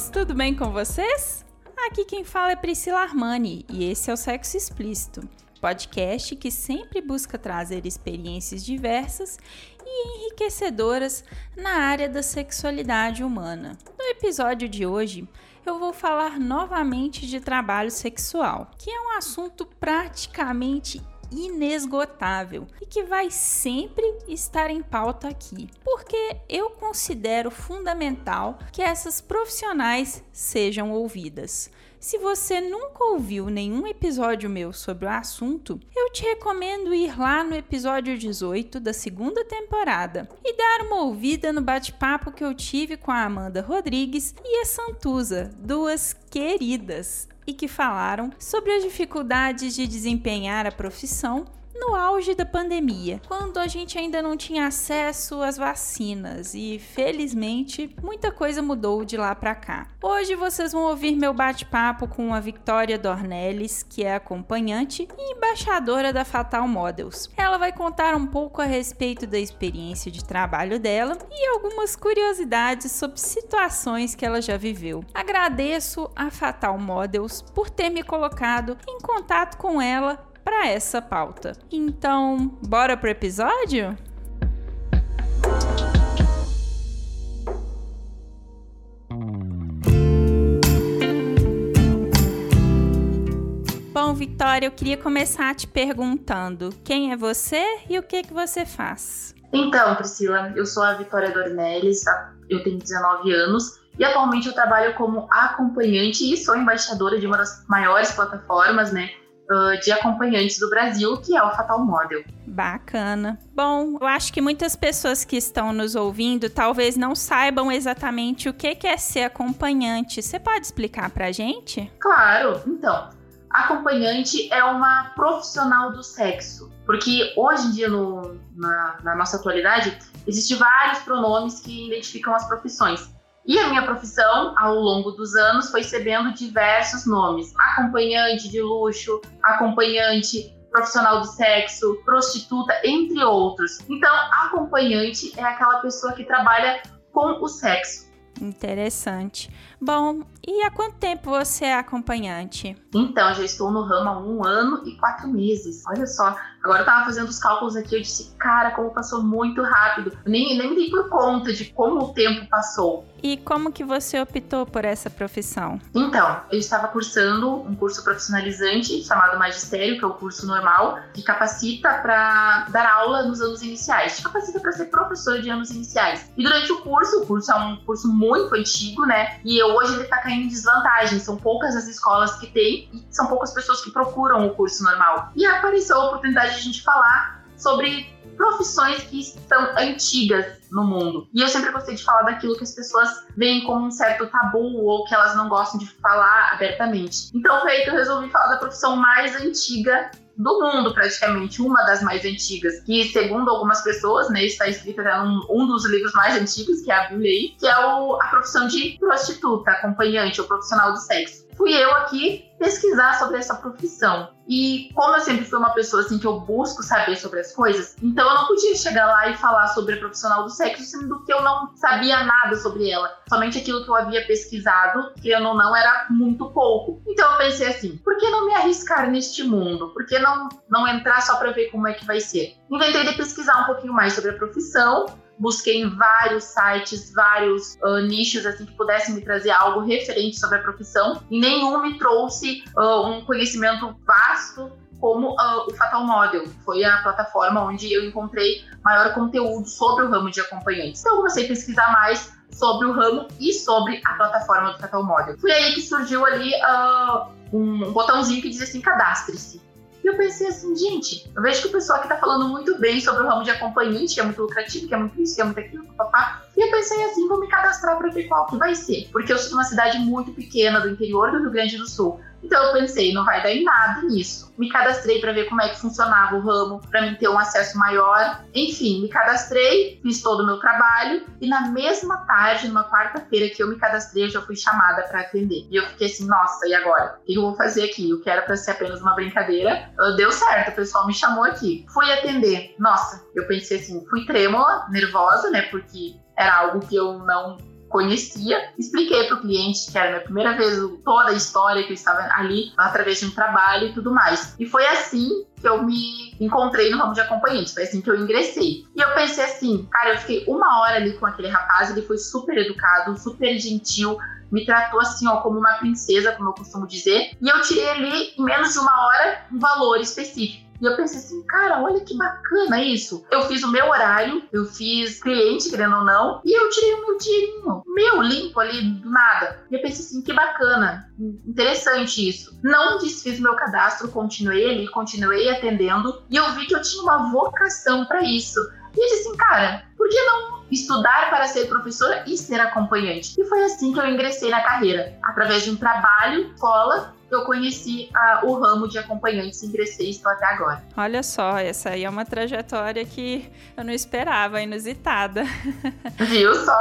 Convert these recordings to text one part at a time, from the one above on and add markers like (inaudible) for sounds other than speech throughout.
Tudo bem com vocês? Aqui quem fala é Priscila Armani e esse é o Sexo Explícito, podcast que sempre busca trazer experiências diversas e enriquecedoras na área da sexualidade humana. No episódio de hoje, eu vou falar novamente de trabalho sexual, que é um assunto praticamente inesgotável e que vai sempre estar em pauta aqui, porque eu considero fundamental que essas profissionais sejam ouvidas. Se você nunca ouviu nenhum episódio meu sobre o assunto, eu te recomendo ir lá no episódio 18 da segunda temporada e dar uma ouvida no bate-papo que eu tive com a Amanda Rodrigues e a Santuza, duas queridas, e que falaram sobre as dificuldades de desempenhar a profissão no auge da pandemia, quando a gente ainda não tinha acesso às vacinas e felizmente muita coisa mudou de lá para cá. Hoje vocês vão ouvir meu bate-papo com a Victoria Dornelles, que é acompanhante e embaixadora da Fatal Models. Ela vai contar um pouco a respeito da experiência de trabalho dela e algumas curiosidades sobre situações que ela já viveu. Agradeço a Fatal Models por ter me colocado em contato com ela para essa pauta. Então, bora pro episódio? Bom, Vitória, eu queria começar te perguntando quem é você e o que que você faz. Então, Priscila, eu sou a Vitória Dornelles, eu tenho 19 anos e atualmente eu trabalho como acompanhante e sou embaixadora de uma das maiores plataformas, né, de acompanhantes do Brasil, que é o Fatal Model. Bacana. Bom, eu acho que muitas pessoas que estão nos ouvindo talvez não saibam exatamente o que é ser acompanhante. Você pode explicar pra gente? Claro. Então, acompanhante é uma profissional do sexo. Porque hoje em dia, no, na, na nossa atualidade, existem vários pronomes que identificam as profissões. E a minha profissão, ao longo dos anos, foi recebendo diversos nomes: acompanhante de luxo, acompanhante profissional do sexo, prostituta, entre outros. Então, acompanhante é aquela pessoa que trabalha com o sexo. Interessante. Bom, e há quanto tempo você é acompanhante? Então, já estou no ramo há um ano e quatro meses. Olha só, agora eu tava fazendo os cálculos aqui, eu disse, cara, como passou muito rápido. Eu nem, nem dei por conta de como o tempo passou. E como que você optou por essa profissão? Então, eu estava cursando um curso profissionalizante chamado Magistério, que é o curso normal, que capacita para dar aula nos anos iniciais, que capacita para ser professor de anos iniciais. E durante o curso, o curso é um curso muito antigo, né? E hoje ele está caindo em desvantagem. São poucas as escolas que tem e são poucas pessoas que procuram o curso normal. E apareceu a oportunidade de a gente falar sobre profissões que estão antigas no mundo. E eu sempre gostei de falar daquilo que as pessoas veem como um certo tabu ou que elas não gostam de falar abertamente. Então foi aí que eu resolvi falar da profissão mais antiga do mundo, praticamente, uma das mais antigas, que, segundo algumas pessoas, né, está escrita num um dos livros mais antigos, que é a Bíblia, que é o, a profissão de prostituta, acompanhante ou profissional do sexo. Fui eu aqui pesquisar sobre essa profissão. E como eu sempre fui uma pessoa assim que eu busco saber sobre as coisas, então eu não podia chegar lá e falar sobre a profissional do sexo, sendo que eu não sabia nada sobre ela. Somente aquilo que eu havia pesquisado, que eu não, não era muito pouco. Então eu pensei assim, por que não me arriscar neste mundo? Por que não, não entrar só para ver como é que vai ser? Inventei de pesquisar um pouquinho mais sobre a profissão, busquei em vários sites, vários uh, nichos assim que pudessem me trazer algo referente sobre a profissão e nenhum me trouxe uh, um conhecimento vasto como uh, o Fatal Model, foi a plataforma onde eu encontrei maior conteúdo sobre o ramo de acompanhantes. Então eu comecei a pesquisar mais sobre o ramo e sobre a plataforma do Fatal Model. Foi aí que surgiu ali um botãozinho que dizia assim, cadastre-se. E eu pensei assim, gente, eu vejo que o pessoal aqui tá falando muito bem sobre o ramo de acompanhante, que é muito lucrativo, que é muito isso, que é muito aquilo, papá. E eu pensei assim, vou me cadastrar para ver qual que vai ser. Porque eu sou de uma cidade muito pequena do interior do Rio Grande do Sul. Então eu pensei, não vai dar em nada nisso. Me cadastrei para ver como é que funcionava o ramo, para mim ter um acesso maior. Enfim, me cadastrei, fiz todo o meu trabalho e na mesma tarde, numa quarta-feira que eu me cadastrei, eu já fui chamada para atender. E eu fiquei assim, nossa, e agora? O que eu vou fazer aqui? O que era para ser apenas uma brincadeira, deu certo, o pessoal me chamou aqui. Fui atender. Nossa, eu pensei assim, fui trêmula, nervosa, né? Porque era algo que eu não conhecia, expliquei para o cliente que era a minha primeira vez, toda a história que eu estava ali, através de um trabalho e tudo mais. E foi assim que eu me encontrei no ramo de acompanhante, foi assim que eu ingressei. E eu pensei assim, cara, eu fiquei uma hora ali com aquele rapaz, ele foi super educado, super gentil, me tratou assim, ó, como uma princesa, como eu costumo dizer, e eu tirei ali, em menos de uma hora, um valor específico. E eu pensei assim, cara, olha que bacana isso. Eu fiz o meu horário, eu fiz cliente, querendo ou não, e eu tirei o meu dinheirinho, meu limpo ali do nada. E eu pensei assim, que bacana, interessante isso. Não desfiz meu cadastro, continuei ali, continuei atendendo, e eu vi que eu tinha uma vocação para isso. E eu disse assim, cara, por que não estudar para ser professora e ser acompanhante? E foi assim que eu ingressei na carreira, através de um trabalho, escola eu conheci a, o ramo de acompanhantes, ingressei e estou até agora. Olha só, essa aí é uma trajetória que eu não esperava, inusitada. Viu só?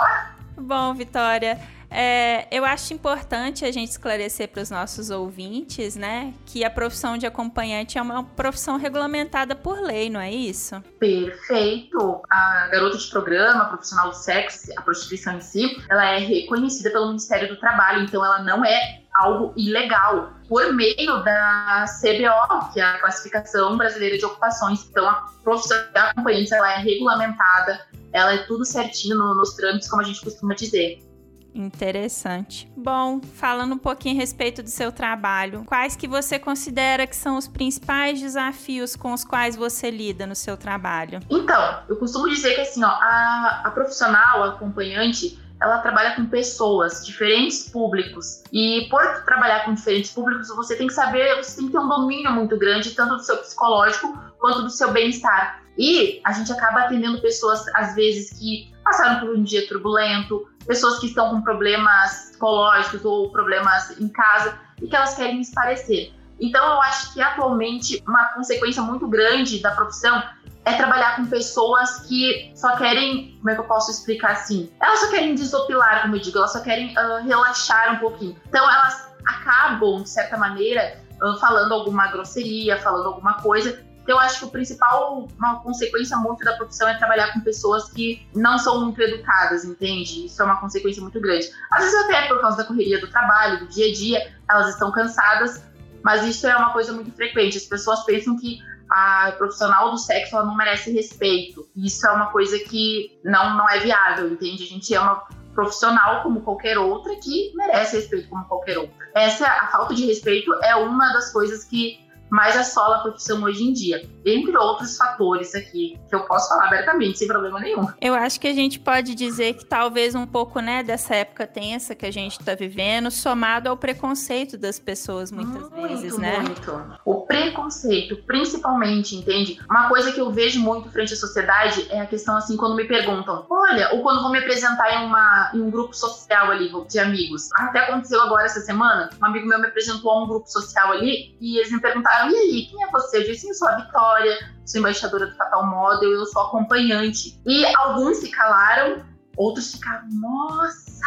Bom, Vitória, é, eu acho importante a gente esclarecer para os nossos ouvintes, né, que a profissão de acompanhante é uma profissão regulamentada por lei, não é isso? Perfeito. A garota de programa, a profissional do sexo, a prostituição em si, ela é reconhecida pelo Ministério do Trabalho, então ela não é algo ilegal por meio da CBO, que é a Classificação Brasileira de Ocupações. Então, a profissão de acompanhante ela é regulamentada, ela é tudo certinho no, nos trâmites, como a gente costuma dizer. Interessante. Bom, falando um pouquinho a respeito do seu trabalho, quais que você considera que são os principais desafios com os quais você lida no seu trabalho? Então, eu costumo dizer que assim, ó, a, a profissional, a acompanhante, ela trabalha com pessoas, diferentes públicos. E por trabalhar com diferentes públicos, você tem que saber, você tem que ter um domínio muito grande, tanto do seu psicológico quanto do seu bem-estar. E a gente acaba atendendo pessoas, às vezes, que passaram por um dia turbulento, pessoas que estão com problemas psicológicos ou problemas em casa e que elas querem esparecer. Então, eu acho que atualmente uma consequência muito grande da profissão é trabalhar com pessoas que só querem, como é que eu posso explicar assim? Elas só querem desopilar, como eu digo, elas só querem uh, relaxar um pouquinho. Então elas acabam, de certa maneira, uh, falando alguma grosseria, falando alguma coisa. Então eu acho que o principal, uma consequência muito da profissão é trabalhar com pessoas que não são muito educadas, entende? Isso é uma consequência muito grande. Às vezes até por causa da correria do trabalho, do dia a dia, elas estão cansadas, mas isso é uma coisa muito frequente. As pessoas pensam que a profissional do sexo ela não merece respeito. Isso é uma coisa que não, não é viável, entende? A gente é uma profissional como qualquer outra que merece respeito como qualquer outra. Essa a falta de respeito é uma das coisas que mais assola a profissão hoje em dia, entre outros fatores aqui que eu posso falar abertamente sem problema nenhum. Eu acho que a gente pode dizer que talvez um pouco, né, dessa época tensa que a gente está vivendo, somado ao preconceito das pessoas muitas muito, vezes, né? Muito. O preconceito, principalmente, entende? Uma coisa que eu vejo muito frente à sociedade é a questão assim quando me perguntam, olha, ou quando vão me apresentar em uma em um grupo social ali de amigos. Até aconteceu agora essa semana, um amigo meu me apresentou a um grupo social ali e eles me perguntaram perguntaram: e aí, quem é você? Eu disse: eu sou a Vitória, sou embaixadora do Fatal Model, eu sou acompanhante. E alguns se calaram, outros ficaram: nossa,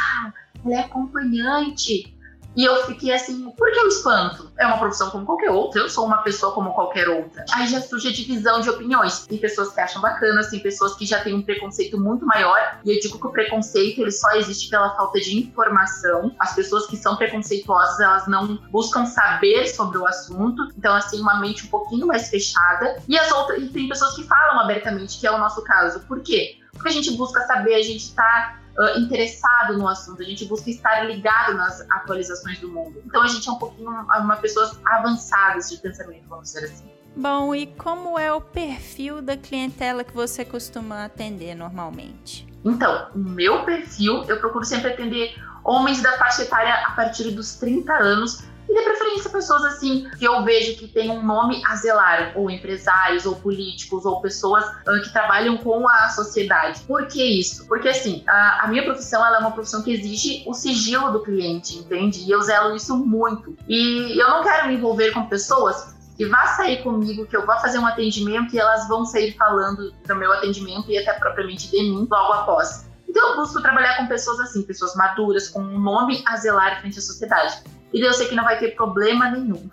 ela é acompanhante. E eu fiquei assim, por que o espanto? É uma profissão como qualquer outra, eu sou uma pessoa como qualquer outra. Aí já surge a divisão de opiniões. Tem pessoas que acham bacana, tem pessoas que já têm um preconceito muito maior. E eu digo que o preconceito ele só existe pela falta de informação. As pessoas que são preconceituosas, elas não buscam saber sobre o assunto. Então, assim, uma mente um pouquinho mais fechada. E as outras, e tem pessoas que falam abertamente, que é o nosso caso. Por quê? Porque a gente busca saber, a gente tá uh, interessado no assunto, a gente busca estar ligado nas atualizações do mundo. Então a gente é um pouquinho uma pessoas avançadas de pensamento, vamos dizer assim. Bom, e como é o perfil da clientela que você costuma atender normalmente? Então, o meu perfil, eu procuro sempre atender homens da faixa etária a partir dos 30 anos, E de preferência pessoas assim que eu vejo que tem um nome a zelar, ou empresários, ou políticos, ou pessoas uh, que trabalham com a sociedade. Por que isso? Porque assim, a, a minha profissão ela é uma profissão que exige o sigilo do cliente, entende? E eu zelo isso muito. E eu não quero me envolver com pessoas que vá sair comigo, que eu vá fazer um atendimento e elas vão sair falando do meu atendimento e até propriamente de mim logo após. Então eu busco trabalhar com pessoas assim, pessoas maduras, com um nome a zelar frente à sociedade. E eu sei que não vai ter problema nenhum.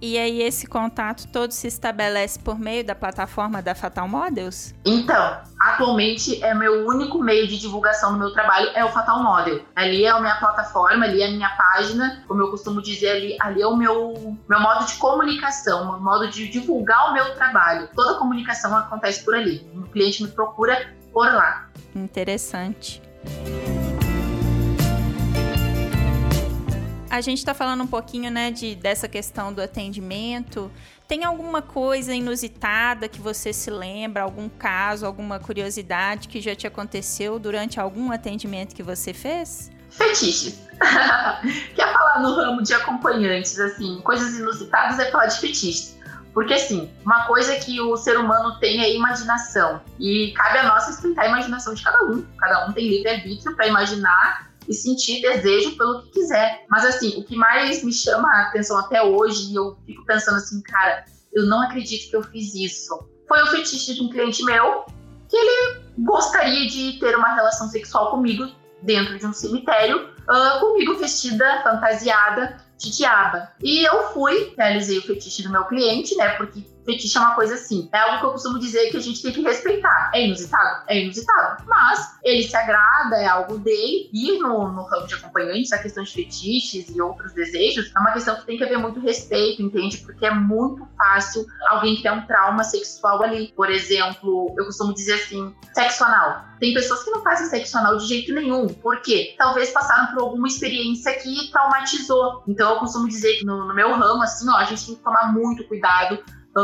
E aí esse contato todo se estabelece por meio da plataforma da Fatal Models? Então, atualmente é meu único meio de divulgação do meu trabalho é o Fatal Model. Ali é a minha plataforma, ali é a minha página, como eu costumo dizer ali, ali é o meu meu modo de comunicação, meu modo de divulgar o meu trabalho. Toda comunicação acontece por ali. O cliente me procura por lá. Interessante. A gente está falando um pouquinho, né, de, dessa questão do atendimento. Tem alguma coisa inusitada que você se lembra, algum caso, alguma curiosidade que já te aconteceu durante algum atendimento que você fez? Fetiches. (laughs) Quer falar no ramo de acompanhantes, assim, coisas inusitadas é falar de fetiches. Porque, assim, uma coisa que o ser humano tem é imaginação. E cabe a nós respeitar a imaginação de cada um. Cada um tem livre-arbítrio para imaginar e sentir desejo pelo que quiser. Mas assim, o que mais me chama a atenção até hoje, e eu fico pensando assim, cara, eu não acredito que eu fiz isso. Foi o fetiche de um cliente meu que ele gostaria de ter uma relação sexual comigo dentro de um cemitério, uh, comigo vestida, fantasiada de diaba. E eu fui, realizei o fetiche do meu cliente, né? Porque fetiche é uma coisa assim. É algo que eu costumo dizer que a gente tem que respeitar. É inusitado? É inusitado. Mas ele se agrada, é algo dele. E no, no ramo de acompanhantes, a questão de fetiches e outros desejos é uma questão que tem que haver muito respeito, entende? Porque é muito fácil alguém ter um trauma sexual ali. Por exemplo, eu costumo dizer assim, sexo anal. Tem pessoas que não fazem sexo anal de jeito nenhum. Por quê? Talvez passaram por alguma experiência que traumatizou. Então eu costumo dizer que no, no meu ramo, assim, ó, a gente tem que tomar muito cuidado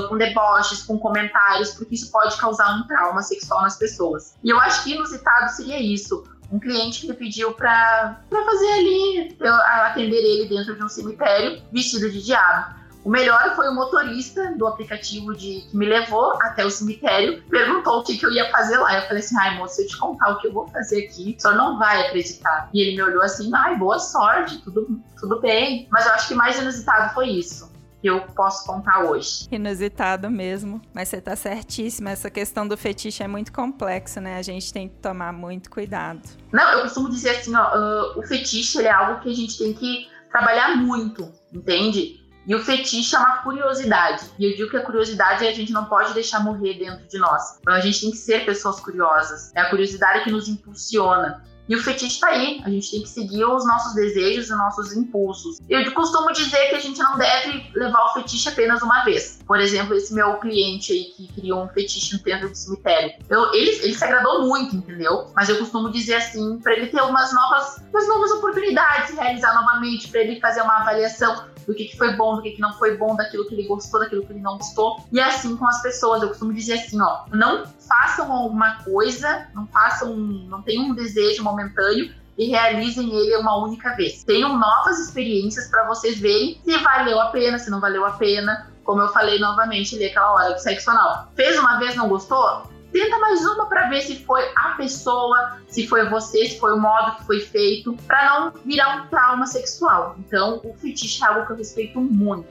com deboches, com comentários, porque isso pode causar um trauma sexual nas pessoas. E eu acho que inusitado seria isso. Um cliente que pediu para fazer ali, eu atender ele dentro de um cemitério vestido de diabo. O melhor foi o motorista do aplicativo de, que me levou até o cemitério, perguntou o que, que eu ia fazer lá. Eu falei assim: ai, moço, se eu te contar o que eu vou fazer aqui, senhor não vai acreditar. E ele me olhou assim: ai, boa sorte, tudo, tudo bem. Mas eu acho que mais inusitado foi isso que eu posso contar hoje. Inusitado mesmo, mas você tá certíssima. Essa questão do fetiche é muito complexa, né? A gente tem que tomar muito cuidado. Não, eu costumo dizer assim, ó, uh, o fetiche é algo que a gente tem que trabalhar muito, entende? E o fetiche é uma curiosidade. E eu digo que a curiosidade a gente não pode deixar morrer dentro de nós. Então a gente tem que ser pessoas curiosas. É a curiosidade que nos impulsiona. E o fetiche tá aí. A gente tem que seguir os nossos desejos e nossos impulsos. Eu costumo dizer que a gente não deve levar o fetiche apenas uma vez. Por exemplo, esse meu cliente aí que criou um fetiche no dentro do cemitério. Eu, ele, ele se agradou muito, entendeu? Mas eu costumo dizer assim, para ele ter umas novas, umas novas oportunidades de realizar novamente, para ele fazer uma avaliação do que, que foi bom, do que, que não foi bom, daquilo que ele gostou, daquilo que ele não gostou. E é assim com as pessoas. Eu costumo dizer assim, ó, não façam alguma coisa, não façam, não tenham um desejo momentâneo e realizem ele uma única vez. Tenham novas experiências para vocês verem se valeu a pena, se não valeu a pena. Como eu falei novamente ali aquela hora do sexo anal. Fez uma vez, não gostou? Tenta mais uma para ver se foi a pessoa, se foi você, se foi o modo que foi feito, para não virar um trauma sexual. Então, o fetiche é algo que eu respeito muito.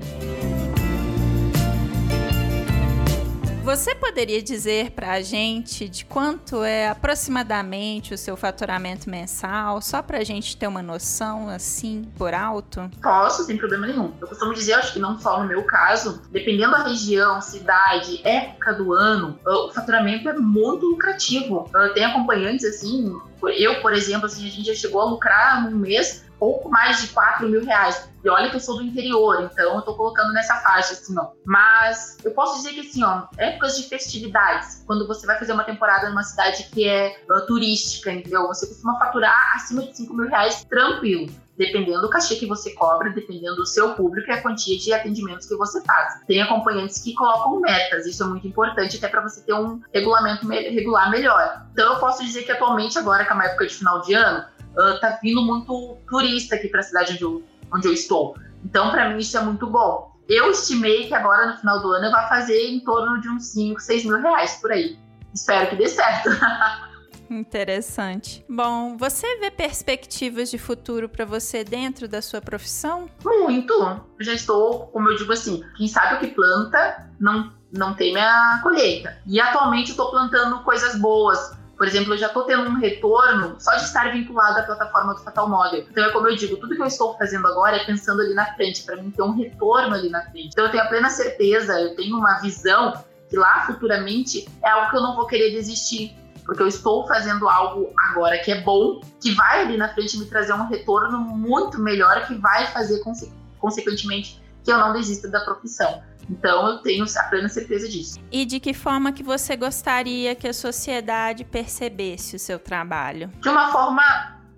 Você poderia dizer para a gente de quanto é aproximadamente o seu faturamento mensal, só para a gente ter uma noção assim por alto? Posso, sem problema nenhum. Eu costumo dizer, acho que não só no meu caso, dependendo da região, cidade, época do ano, o faturamento é muito lucrativo. Tenho acompanhantes assim, eu, por exemplo, assim, a gente já chegou a lucrar num mês pouco mais de 4 mil reais. E olha que eu sou do interior, então eu tô colocando nessa faixa, assim, ó. Mas eu posso dizer que, assim, ó, épocas de festividades, quando você vai fazer uma temporada numa cidade que é uh, turística, entendeu? Você costuma faturar acima de 5 mil reais tranquilo dependendo do cachê que você cobra, dependendo do seu público e a quantia de atendimentos que você faz. Tem acompanhantes que colocam metas, isso é muito importante até para você ter um regulamento me regular melhor. Então eu posso dizer que atualmente, agora que é uma época de final de ano, uh, tá vindo muito turista aqui para a cidade onde eu, onde eu estou. Então, para mim, isso é muito bom. Eu estimei que agora, no final do ano, eu vou fazer em torno de uns 5, 6 mil reais por aí. Espero que dê certo. (laughs) Interessante. Bom, você vê perspectivas de futuro para você dentro da sua profissão? Muito. Eu já estou, como eu digo assim, quem sabe o que planta não, não teme a colheita. E atualmente eu estou plantando coisas boas. Por exemplo, eu já estou tendo um retorno só de estar vinculado à plataforma do Fatal Model. Então é como eu digo, tudo que eu estou fazendo agora é pensando ali na frente, para mim ter um retorno ali na frente. Então eu tenho a plena certeza, eu tenho uma visão que lá futuramente é algo que eu não vou querer desistir porque eu estou fazendo algo agora que é bom, que vai ali na frente me trazer um retorno muito melhor, que vai fazer, consequentemente, que eu não desista da profissão. Então eu tenho a plena certeza disso. E de que forma que você gostaria que a sociedade percebesse o seu trabalho? De uma forma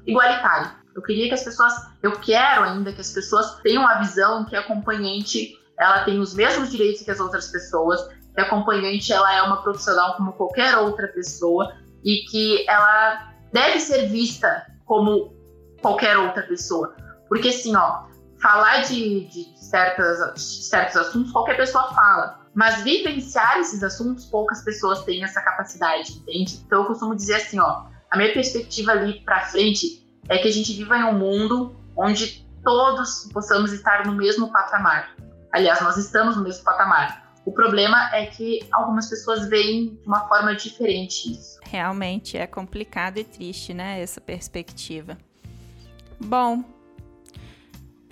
igualitária. Eu queria que as pessoas, eu quero ainda que as pessoas tenham a visão que a acompanhante ela tem os mesmos direitos que as outras pessoas, que a acompanhante ela é uma profissional como qualquer outra pessoa e que ela deve ser vista como qualquer outra pessoa. Porque assim, ó, falar de, de certas, certos assuntos, qualquer pessoa fala. Mas vivenciar esses assuntos, poucas pessoas têm essa capacidade, entende? Então eu costumo dizer assim, ó, a minha perspectiva ali para frente é que a gente viva em um mundo onde todos possamos estar no mesmo patamar. Aliás, nós estamos no mesmo patamar. O problema é que algumas pessoas veem de uma forma diferente isso. Realmente é complicado e triste, né? Essa perspectiva. Bom,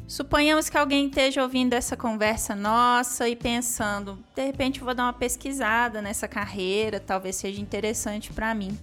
suponhamos que alguém esteja ouvindo essa conversa nossa e pensando, de repente vou dar uma pesquisada nessa carreira, talvez seja interessante para mim.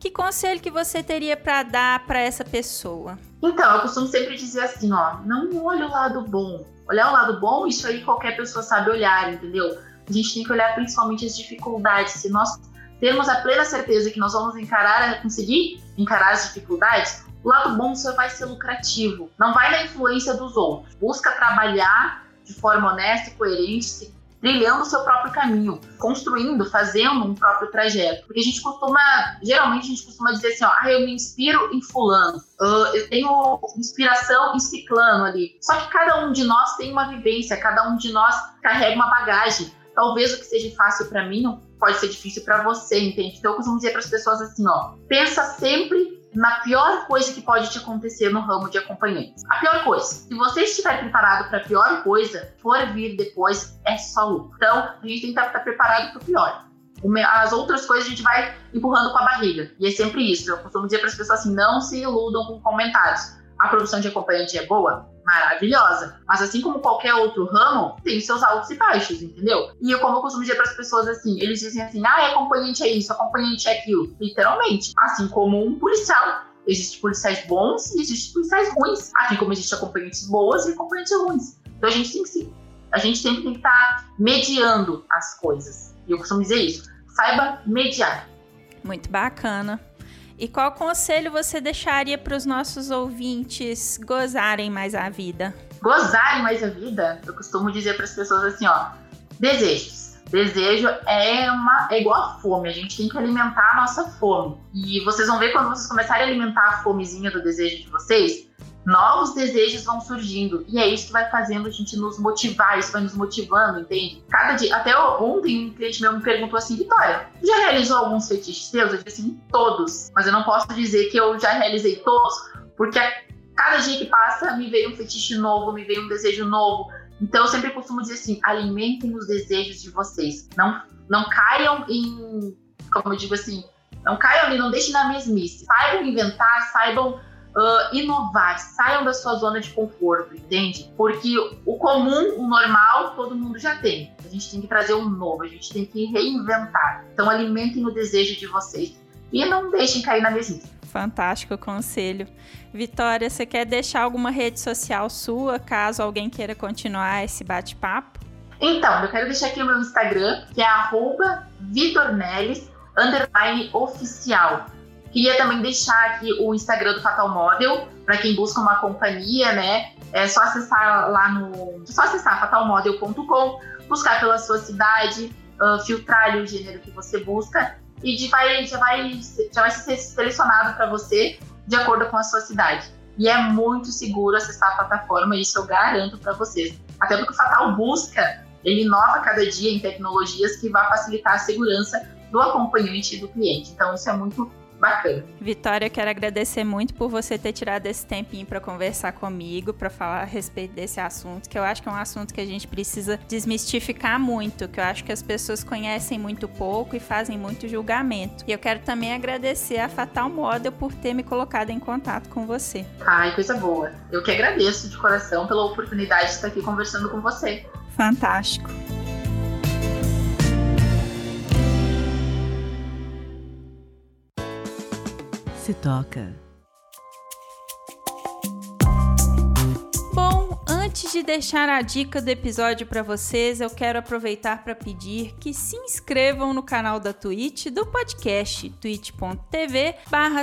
Que conselho que você teria para dar para essa pessoa? Então, eu costumo sempre dizer assim, ó, não olhe o lado bom. Olhar o lado bom, isso aí qualquer pessoa sabe olhar, entendeu? a gente tem que olhar principalmente as dificuldades. Se nós temos a plena certeza que nós vamos encarar, conseguir encarar as dificuldades, o lado bom só vai ser lucrativo. Não vai na influência dos outros. Busca trabalhar de forma honesta e coerente, trilhando o seu próprio caminho, construindo, fazendo um próprio trajeto. Porque a gente costuma, geralmente a gente costuma dizer assim, ó, ah, eu me inspiro em fulano, uh, eu tenho inspiração em ciclano ali. Só que cada um de nós tem uma vivência, cada um de nós carrega uma bagagem talvez o que seja fácil para mim não pode ser difícil para você, entende? Então eu costumo dizer para as pessoas assim, ó, pensa sempre na pior coisa que pode te acontecer no ramo de acompanhantes. A pior coisa. Se você estiver preparado para a pior coisa, for vir depois, é só lucro. Então, a gente tem que estar preparado para o pior. As outras coisas a gente vai empurrando com a barriga. E é sempre isso. Eu costumo dizer para as pessoas assim: não se iludam com comentários. A profissão de acompanhante é boa? maravilhosa. Mas assim como qualquer outro ramo, tem seus altos e baixos, entendeu? E eu, como eu costumo dizer para as pessoas assim, eles dizem assim: ah, acompanhante é isso, acompanhante é aquilo. Literalmente. Assim como um policial. Existem policiais bons e existem policiais ruins. Assim como existem acompanhantes boas e acompanhantes ruins. Então a gente tem que se. A gente sempre tem que estar tá mediando as coisas. E eu costumo dizer isso. Saiba mediar. Muito bacana. E qual conselho você deixaria para os nossos ouvintes gozarem mais a vida? Gozarem mais a vida? Eu costumo dizer para as pessoas assim, ó, desejos. Desejo é uma é igual a fome, a gente tem que alimentar a nossa fome. E vocês vão ver quando vocês começarem a alimentar a fomezinha do desejo de vocês, novos desejos vão surgindo. E é isso que vai fazendo a gente nos motivar, isso vai nos motivando, entende? Cada dia. Até ontem um cliente meu me perguntou assim: Vitória, já realizou alguns fetiches seus? Eu disse assim: todos. Mas eu não posso dizer que eu já realizei todos, porque a cada dia que passa me veio um fetiche novo, me veio um desejo novo. Então eu sempre costumo dizer assim: alimentem os desejos de vocês. Não, não caiam em. Como eu digo assim, não caiam ali, não deixem na mesmice. Saibam inventar, saibam uh, inovar, saiam da sua zona de conforto, entende? Porque o comum, o normal, todo mundo já tem. A gente tem que trazer um novo, a gente tem que reinventar. Então alimentem o desejo de vocês e não deixem cair na mesmice. Fantástico conselho. Vitória, você quer deixar alguma rede social sua, caso alguém queira continuar esse bate-papo? Então, eu quero deixar aqui o meu Instagram, que é arroba vitornelis, underline oficial. Queria também deixar aqui o Instagram do Fatal Model, para quem busca uma companhia, né? É só acessar lá no. Só acessar fatalmodel.com, buscar pela sua cidade, uh, filtrar o gênero que você busca e de, vai, já, vai, já vai ser selecionado para você de acordo com a sua cidade. e é muito seguro acessar a plataforma, isso eu garanto para vocês. Até porque o Fatal busca, ele inova cada dia em tecnologias que vão facilitar a segurança do acompanhante e do cliente. Então, isso é muito bacana. Vitória, quero agradecer muito por você ter tirado esse tempinho para conversar comigo, para falar a respeito desse assunto, que eu acho que é um assunto que a gente precisa desmistificar muito, que eu acho que as pessoas conhecem muito pouco e fazem muito julgamento. E eu quero também agradecer a Fatal Model por ter me colocado em contato com você. Ai, coisa boa. Eu que agradeço de coração pela oportunidade de estar aqui conversando com você. Fantástico. Se toca. Antes de deixar a dica do episódio para vocês, eu quero aproveitar para pedir que se inscrevam no canal da Twitch do podcast, twitch.tv barra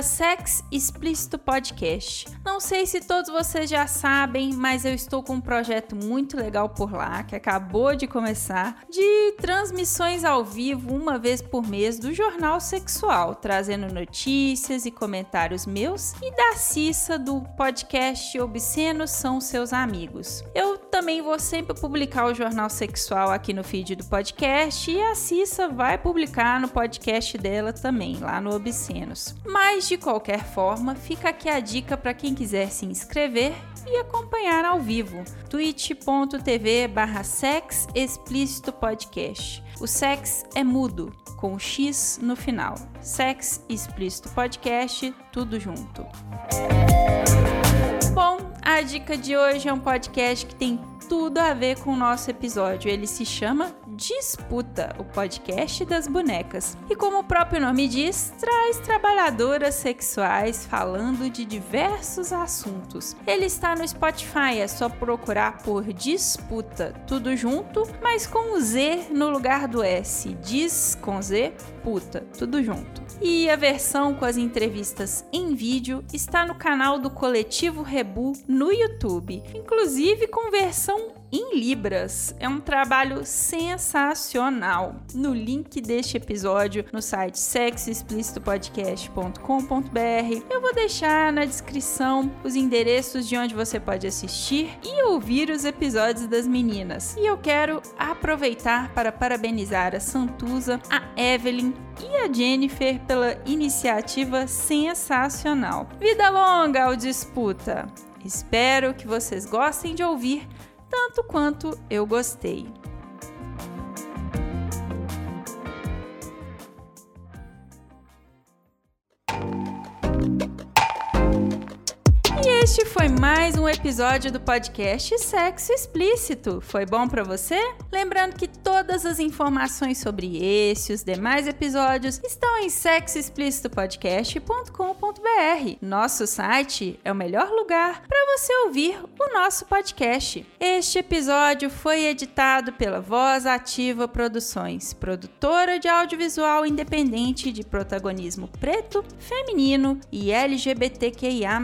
Podcast. Não sei se todos vocês já sabem, mas eu estou com um projeto muito legal por lá, que acabou de começar, de transmissões ao vivo uma vez por mês do Jornal Sexual, trazendo notícias e comentários meus e da Cissa do podcast Obscenos São Seus Amigos. Eu também vou sempre publicar o Jornal Sexual aqui no feed do podcast e a Cissa vai publicar no podcast dela também, lá no Obscenos. Mas de qualquer forma, fica aqui a dica para quem quiser se inscrever e acompanhar ao vivo. twitch.tv barra sex explícito podcast. O sex é mudo, com X no final. Sex explícito podcast, tudo junto. A dica de hoje é um podcast que tem tudo a ver com o nosso episódio. Ele se chama Disputa, o podcast das bonecas. E como o próprio nome diz, traz trabalhadoras sexuais falando de diversos assuntos. Ele está no Spotify, é só procurar por Disputa, tudo junto, mas com o Z no lugar do S. Diz com Z, puta, tudo junto. E a versão com as entrevistas em vídeo está no canal do Coletivo Rebu no YouTube, inclusive com versão em Libras. É um trabalho sensacional. No link deste episódio, no site sexoexplicitopodcast.com.br, eu vou deixar na descrição os endereços de onde você pode assistir e ouvir os episódios das meninas. E eu quero aproveitar para parabenizar a Santuza, a Evelyn e a Jennifer pela iniciativa sensacional. Vida longa ao disputa! Espero que vocês gostem de ouvir tanto quanto eu gostei. Este foi mais um episódio do podcast Sexo Explícito. Foi bom para você? Lembrando que todas as informações sobre esse e os demais episódios estão em sexoexplicitopodcast.com.br. Nosso site é o melhor lugar para você ouvir o nosso podcast. Este episódio foi editado pela Voz Ativa Produções, produtora de audiovisual independente de protagonismo preto, feminino e LGBTQIA+.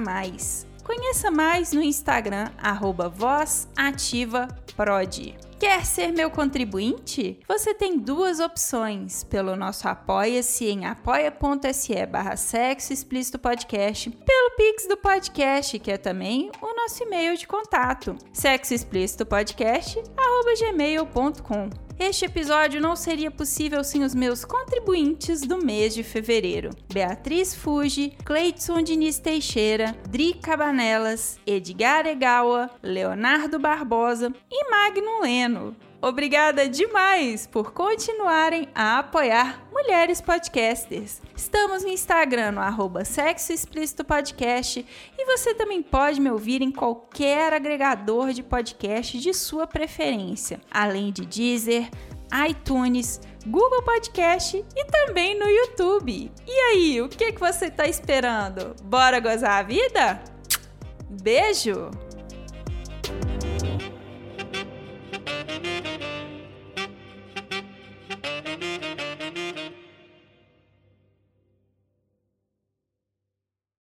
Conheça mais no Instagram, arroba vozativaprod. Quer ser meu contribuinte? Você tem duas opções pelo nosso Apoia-se em apoia.se barra sexo explícito podcast, pelo Pix do podcast, que é também o nosso e-mail de contato, sexoexplicitopodcast.gmail.com. Este episódio não seria possível sem os meus contribuintes do mês de fevereiro: Beatriz Fuji, Cleidson Diniz Teixeira, Dri Cabanelas, Edgar Egawa, Leonardo Barbosa e Magno Leno. Obrigada demais por continuarem a apoiar Mulheres Podcasters. Estamos no Instagram, no arroba Sexo Explícito Podcast, e você também pode me ouvir em qualquer agregador de podcast de sua preferência, além de Deezer, iTunes, Google Podcast e também no YouTube. E aí, o que, que você está esperando? Bora gozar a vida? Beijo!